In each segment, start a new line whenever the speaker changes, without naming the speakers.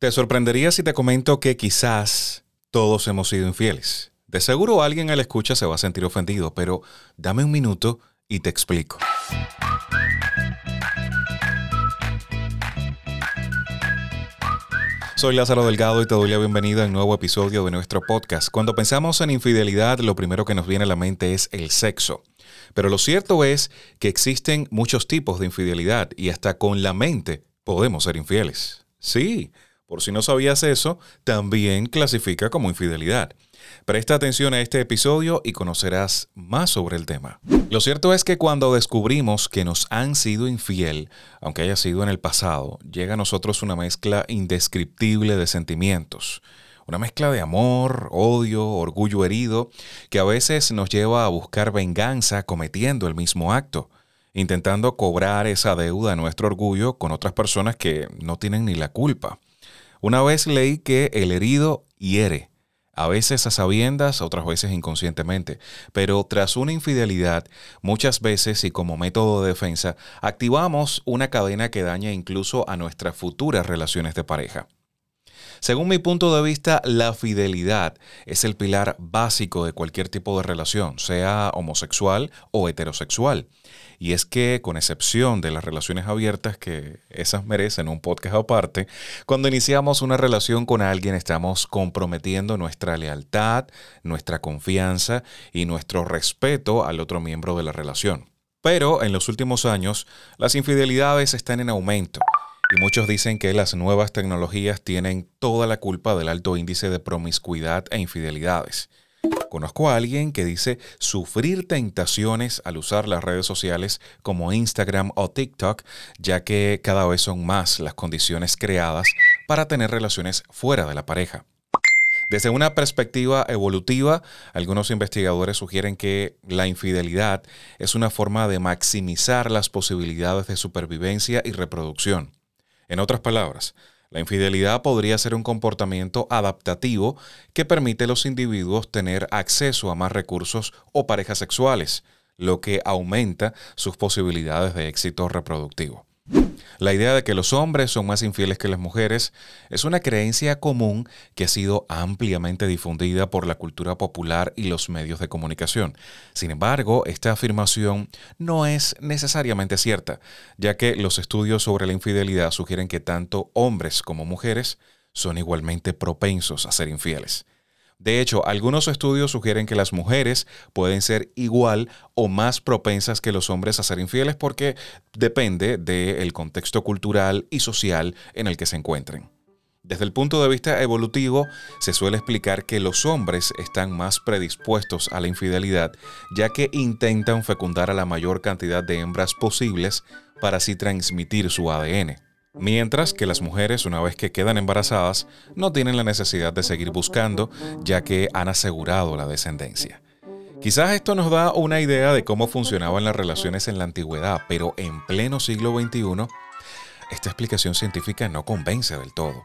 Te sorprendería si te comento que quizás todos hemos sido infieles. De seguro alguien al escucha se va a sentir ofendido, pero dame un minuto y te explico. Soy Lázaro Delgado y te doy la bienvenida a un nuevo episodio de nuestro podcast. Cuando pensamos en infidelidad, lo primero que nos viene a la mente es el sexo. Pero lo cierto es que existen muchos tipos de infidelidad y hasta con la mente podemos ser infieles. Sí, por si no sabías eso, también clasifica como infidelidad. Presta atención a este episodio y conocerás más sobre el tema. Lo cierto es que cuando descubrimos que nos han sido infiel, aunque haya sido en el pasado, llega a nosotros una mezcla indescriptible de sentimientos. Una mezcla de amor, odio, orgullo herido, que a veces nos lleva a buscar venganza cometiendo el mismo acto, intentando cobrar esa deuda a nuestro orgullo con otras personas que no tienen ni la culpa. Una vez leí que el herido hiere, a veces a sabiendas, otras veces inconscientemente, pero tras una infidelidad, muchas veces y como método de defensa, activamos una cadena que daña incluso a nuestras futuras relaciones de pareja. Según mi punto de vista, la fidelidad es el pilar básico de cualquier tipo de relación, sea homosexual o heterosexual. Y es que, con excepción de las relaciones abiertas, que esas merecen un podcast aparte, cuando iniciamos una relación con alguien estamos comprometiendo nuestra lealtad, nuestra confianza y nuestro respeto al otro miembro de la relación. Pero en los últimos años, las infidelidades están en aumento y muchos dicen que las nuevas tecnologías tienen toda la culpa del alto índice de promiscuidad e infidelidades. Conozco a alguien que dice sufrir tentaciones al usar las redes sociales como Instagram o TikTok, ya que cada vez son más las condiciones creadas para tener relaciones fuera de la pareja. Desde una perspectiva evolutiva, algunos investigadores sugieren que la infidelidad es una forma de maximizar las posibilidades de supervivencia y reproducción. En otras palabras, la infidelidad podría ser un comportamiento adaptativo que permite a los individuos tener acceso a más recursos o parejas sexuales, lo que aumenta sus posibilidades de éxito reproductivo. La idea de que los hombres son más infieles que las mujeres es una creencia común que ha sido ampliamente difundida por la cultura popular y los medios de comunicación. Sin embargo, esta afirmación no es necesariamente cierta, ya que los estudios sobre la infidelidad sugieren que tanto hombres como mujeres son igualmente propensos a ser infieles. De hecho, algunos estudios sugieren que las mujeres pueden ser igual o más propensas que los hombres a ser infieles porque depende del contexto cultural y social en el que se encuentren. Desde el punto de vista evolutivo, se suele explicar que los hombres están más predispuestos a la infidelidad, ya que intentan fecundar a la mayor cantidad de hembras posibles para así transmitir su ADN. Mientras que las mujeres, una vez que quedan embarazadas, no tienen la necesidad de seguir buscando, ya que han asegurado la descendencia. Quizás esto nos da una idea de cómo funcionaban las relaciones en la antigüedad, pero en pleno siglo XXI, esta explicación científica no convence del todo.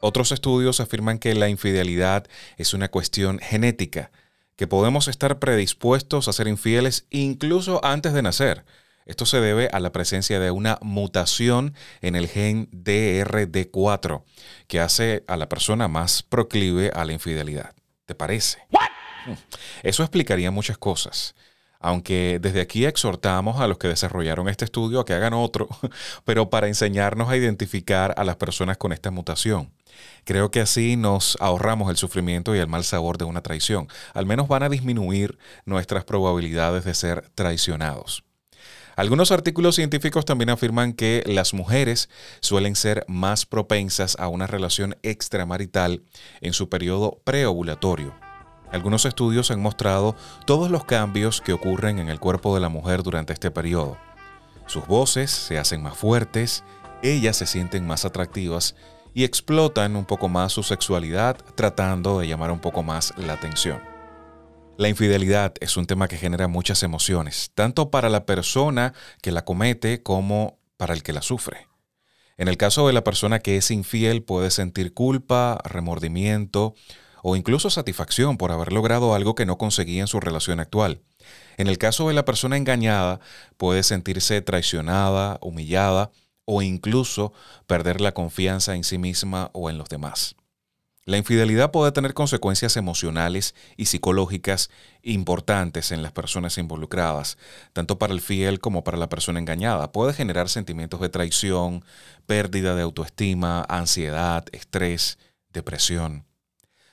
Otros estudios afirman que la infidelidad es una cuestión genética, que podemos estar predispuestos a ser infieles incluso antes de nacer, esto se debe a la presencia de una mutación en el gen DRD4 que hace a la persona más proclive a la infidelidad. ¿Te parece? Hmm. Eso explicaría muchas cosas. Aunque desde aquí exhortamos a los que desarrollaron este estudio a que hagan otro, pero para enseñarnos a identificar a las personas con esta mutación. Creo que así nos ahorramos el sufrimiento y el mal sabor de una traición. Al menos van a disminuir nuestras probabilidades de ser traicionados. Algunos artículos científicos también afirman que las mujeres suelen ser más propensas a una relación extramarital en su periodo preovulatorio. Algunos estudios han mostrado todos los cambios que ocurren en el cuerpo de la mujer durante este periodo. Sus voces se hacen más fuertes, ellas se sienten más atractivas y explotan un poco más su sexualidad tratando de llamar un poco más la atención. La infidelidad es un tema que genera muchas emociones, tanto para la persona que la comete como para el que la sufre. En el caso de la persona que es infiel puede sentir culpa, remordimiento o incluso satisfacción por haber logrado algo que no conseguía en su relación actual. En el caso de la persona engañada puede sentirse traicionada, humillada o incluso perder la confianza en sí misma o en los demás. La infidelidad puede tener consecuencias emocionales y psicológicas importantes en las personas involucradas, tanto para el fiel como para la persona engañada. Puede generar sentimientos de traición, pérdida de autoestima, ansiedad, estrés, depresión.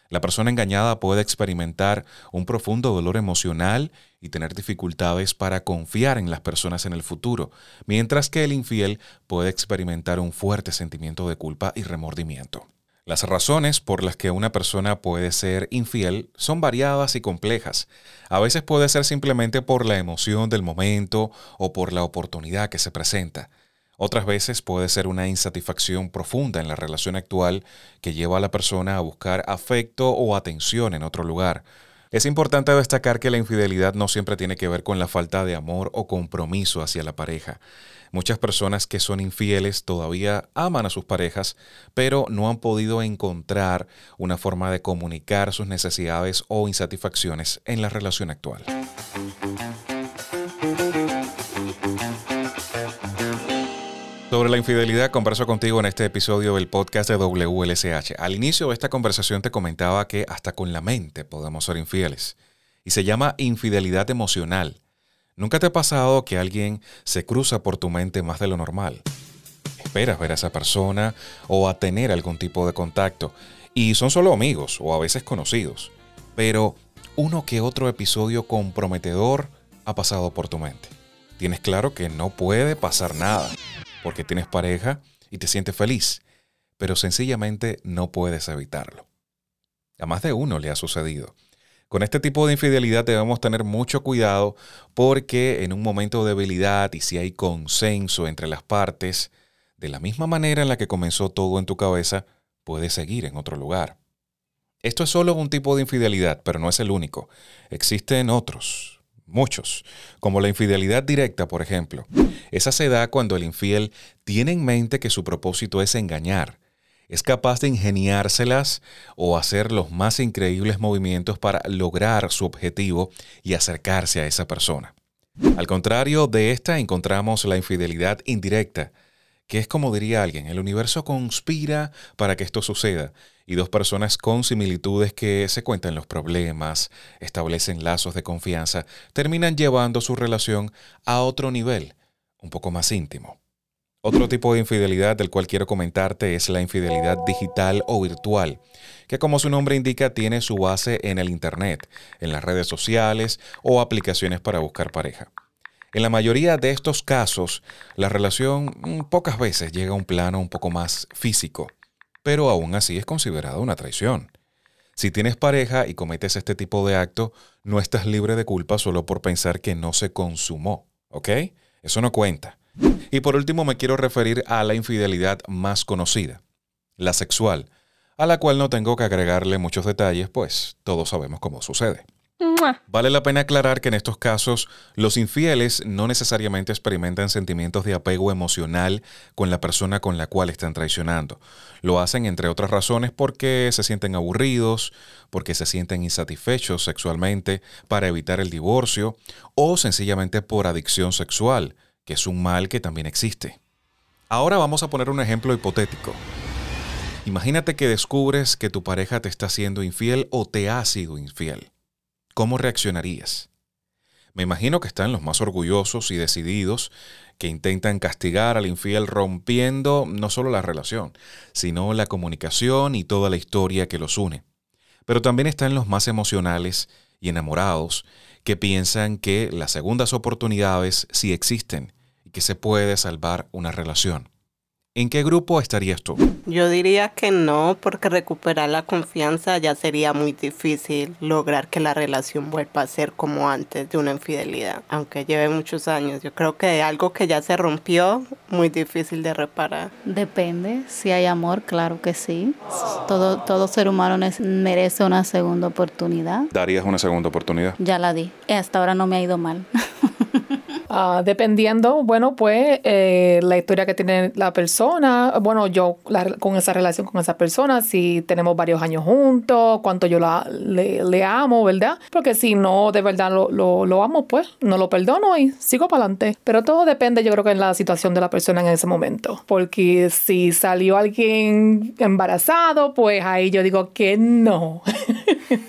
La persona engañada puede experimentar un profundo dolor emocional y tener dificultades para confiar en las personas en el futuro, mientras que el infiel puede experimentar un fuerte sentimiento de culpa y remordimiento. Las razones por las que una persona puede ser infiel son variadas y complejas. A veces puede ser simplemente por la emoción del momento o por la oportunidad que se presenta. Otras veces puede ser una insatisfacción profunda en la relación actual que lleva a la persona a buscar afecto o atención en otro lugar. Es importante destacar que la infidelidad no siempre tiene que ver con la falta de amor o compromiso hacia la pareja. Muchas personas que son infieles todavía aman a sus parejas, pero no han podido encontrar una forma de comunicar sus necesidades o insatisfacciones en la relación actual. Sobre la infidelidad converso contigo en este episodio del podcast de WLSH. Al inicio de esta conversación te comentaba que hasta con la mente podemos ser infieles. Y se llama infidelidad emocional. ¿Nunca te ha pasado que alguien se cruza por tu mente más de lo normal? Esperas ver a esa persona o a tener algún tipo de contacto y son solo amigos o a veces conocidos, pero uno que otro episodio comprometedor ha pasado por tu mente. Tienes claro que no puede pasar nada porque tienes pareja y te sientes feliz, pero sencillamente no puedes evitarlo. A más de uno le ha sucedido. Con este tipo de infidelidad debemos tener mucho cuidado porque en un momento de debilidad y si hay consenso entre las partes, de la misma manera en la que comenzó todo en tu cabeza, puede seguir en otro lugar. Esto es solo un tipo de infidelidad, pero no es el único. Existen otros, muchos, como la infidelidad directa, por ejemplo. Esa se da cuando el infiel tiene en mente que su propósito es engañar es capaz de ingeniárselas o hacer los más increíbles movimientos para lograr su objetivo y acercarse a esa persona. Al contrario de esta encontramos la infidelidad indirecta, que es como diría alguien, el universo conspira para que esto suceda y dos personas con similitudes que se cuentan los problemas, establecen lazos de confianza, terminan llevando su relación a otro nivel, un poco más íntimo. Otro tipo de infidelidad del cual quiero comentarte es la infidelidad digital o virtual, que como su nombre indica tiene su base en el Internet, en las redes sociales o aplicaciones para buscar pareja. En la mayoría de estos casos, la relación mm, pocas veces llega a un plano un poco más físico, pero aún así es considerada una traición. Si tienes pareja y cometes este tipo de acto, no estás libre de culpa solo por pensar que no se consumó, ¿ok? Eso no cuenta. Y por último me quiero referir a la infidelidad más conocida, la sexual, a la cual no tengo que agregarle muchos detalles, pues todos sabemos cómo sucede. Vale la pena aclarar que en estos casos los infieles no necesariamente experimentan sentimientos de apego emocional con la persona con la cual están traicionando. Lo hacen entre otras razones porque se sienten aburridos, porque se sienten insatisfechos sexualmente para evitar el divorcio o sencillamente por adicción sexual que es un mal que también existe. Ahora vamos a poner un ejemplo hipotético. Imagínate que descubres que tu pareja te está siendo infiel o te ha sido infiel. ¿Cómo reaccionarías? Me imagino que están los más orgullosos y decididos que intentan castigar al infiel rompiendo no solo la relación, sino la comunicación y toda la historia que los une. Pero también están los más emocionales y enamorados que piensan que las segundas oportunidades sí existen que se puede salvar una relación. ¿En qué grupo estarías tú?
Yo diría que no, porque recuperar la confianza ya sería muy difícil lograr que la relación vuelva a ser como antes de una infidelidad, aunque lleve muchos años. Yo creo que algo que ya se rompió, muy difícil de reparar.
Depende, si hay amor, claro que sí. Todo, todo ser humano merece una segunda oportunidad.
¿Darías una segunda oportunidad?
Ya la di. Hasta ahora no me ha ido mal.
Ah, dependiendo, bueno, pues eh, la historia que tiene la persona, bueno, yo con esa relación con esa persona, si tenemos varios años juntos, cuánto yo la, le, amo, ¿verdad? Porque si no de verdad lo, lo, lo amo, pues no lo perdono y sigo para adelante. Pero todo depende, yo creo que en la situación de la persona en ese momento. Porque si salió alguien embarazado, pues ahí yo digo que no.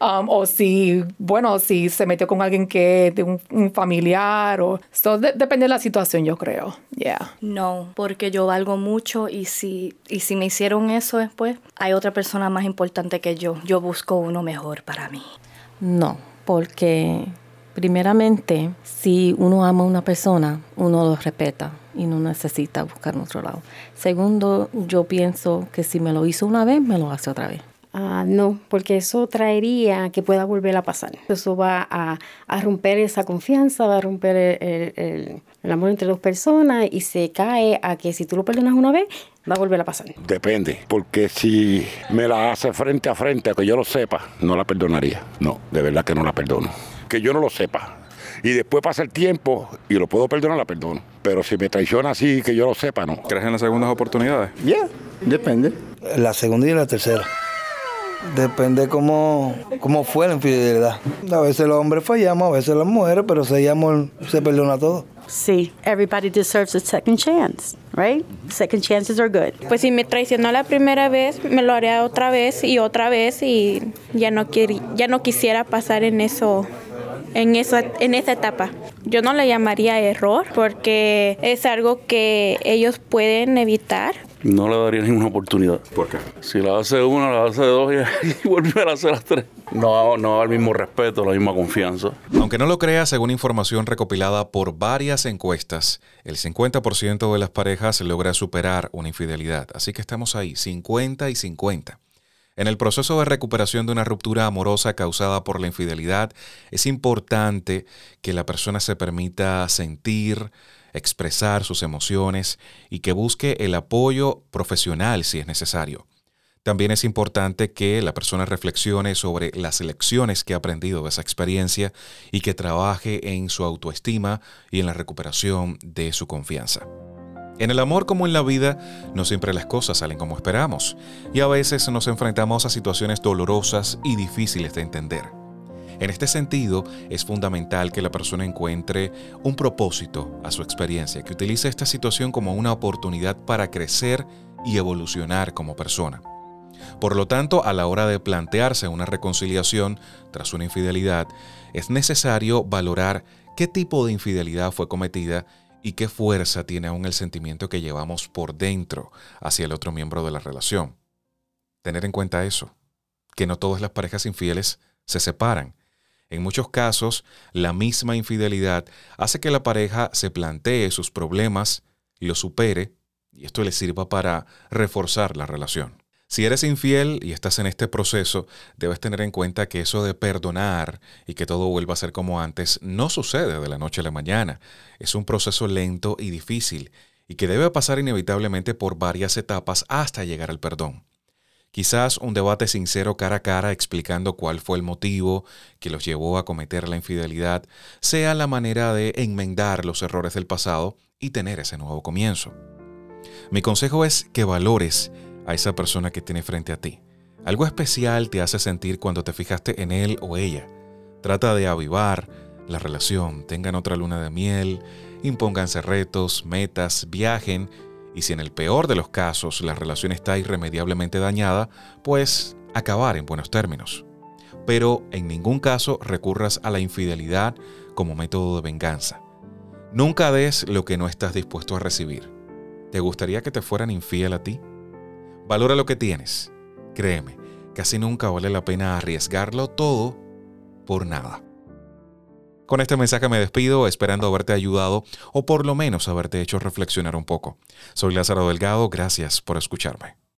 Um, o si, bueno, si se metió con alguien que es de un, familiar o... Eso depende de la situación, yo creo. Yeah.
No, porque yo valgo mucho y si, y si me hicieron eso después, hay otra persona más importante que yo. Yo busco uno mejor para mí.
No, porque primeramente, si uno ama a una persona, uno lo respeta y no necesita buscar en otro lado. Segundo, yo pienso que si me lo hizo una vez, me lo hace otra vez.
Ah, no, porque eso traería que pueda volver a pasar. Eso va a, romper esa confianza, va a romper el, amor entre dos personas y se cae a que si tú lo perdonas una vez, va a volver a pasar.
Depende, porque si me la hace frente a frente, a que yo lo sepa, no la perdonaría. No, de verdad que no la perdono. Que yo no lo sepa. Y después pasa el tiempo y lo puedo perdonar, la perdono. Pero si me traiciona así, que yo lo sepa, no.
¿Crees en las segundas oportunidades?
Yeah, depende. La segunda y la tercera. Depende cómo, cómo fue la infidelidad. A veces los hombres fallamos, a veces las mujeres, pero se llama, se perdona todo.
Sí, everybody deserves a second chance, right? Second chances are good.
Pues si me traicionó la primera vez, me lo haré otra vez y otra vez y ya no ya no quisiera pasar en eso en esa en esa etapa. Yo no le llamaría error porque es algo que ellos pueden evitar
no le daría ninguna oportunidad.
¿Por qué?
Si la hace una, la hace dos y, volver a hacer las tres. No, no el mismo respeto, la misma confianza.
Aunque no lo crea, según información recopilada por varias encuestas, el 50% de las parejas logra superar una infidelidad. Así que estamos ahí, 50 y 50. En el proceso de recuperación de una ruptura amorosa causada por la infidelidad, es importante que la persona se permita sentir, expresar sus emociones y que busque el apoyo profesional si es necesario. También es importante que la persona reflexione sobre las lecciones que ha aprendido de esa experiencia y que trabaje en su autoestima y en la recuperación de su confianza. En el amor como en la vida, no siempre las cosas salen como esperamos y a veces nos enfrentamos a situaciones dolorosas y difíciles de entender. En este sentido, es fundamental que la persona encuentre un propósito a su experiencia, que utilice esta situación como una oportunidad para crecer y evolucionar como persona. Por lo tanto, a la hora de plantearse una reconciliación tras una infidelidad, es necesario valorar qué tipo de infidelidad fue cometida y qué fuerza tiene aún el sentimiento que llevamos por dentro hacia el otro miembro de la relación. Tener en cuenta eso, que no todas las parejas infieles se separan en muchos casos, la misma infidelidad hace que la pareja se plantee sus problemas, los supere, y esto le sirva para reforzar la relación. Si eres infiel y estás en este proceso, debes tener en cuenta que eso de perdonar y que todo vuelva a ser como antes no sucede de la noche a la mañana. Es un proceso lento y difícil y que debe pasar inevitablemente por varias etapas hasta llegar al perdón. Quizás un debate sincero cara a cara explicando cuál fue el motivo que los llevó a cometer la infidelidad sea la manera de enmendar los errores del pasado y tener ese nuevo comienzo. Mi consejo es que valores a esa persona que tiene frente a ti. Algo especial te hace sentir cuando te fijaste en él o ella. Trata de avivar la relación, tengan otra luna de miel, impónganse retos, metas, viajen y si en el peor de los casos la relación está irremediablemente dañada, pues acabar en buenos términos. Pero en ningún caso recurras a la infidelidad como método de venganza. Nunca des lo que no estás dispuesto a recibir. ¿Te gustaría que te fueran infiel a ti? Valora lo que tienes. Créeme, casi nunca vale la pena arriesgarlo todo por nada. Con este mensaje me despido, esperando haberte ayudado o por lo menos haberte hecho reflexionar un poco. Soy Lázaro Delgado, gracias por escucharme.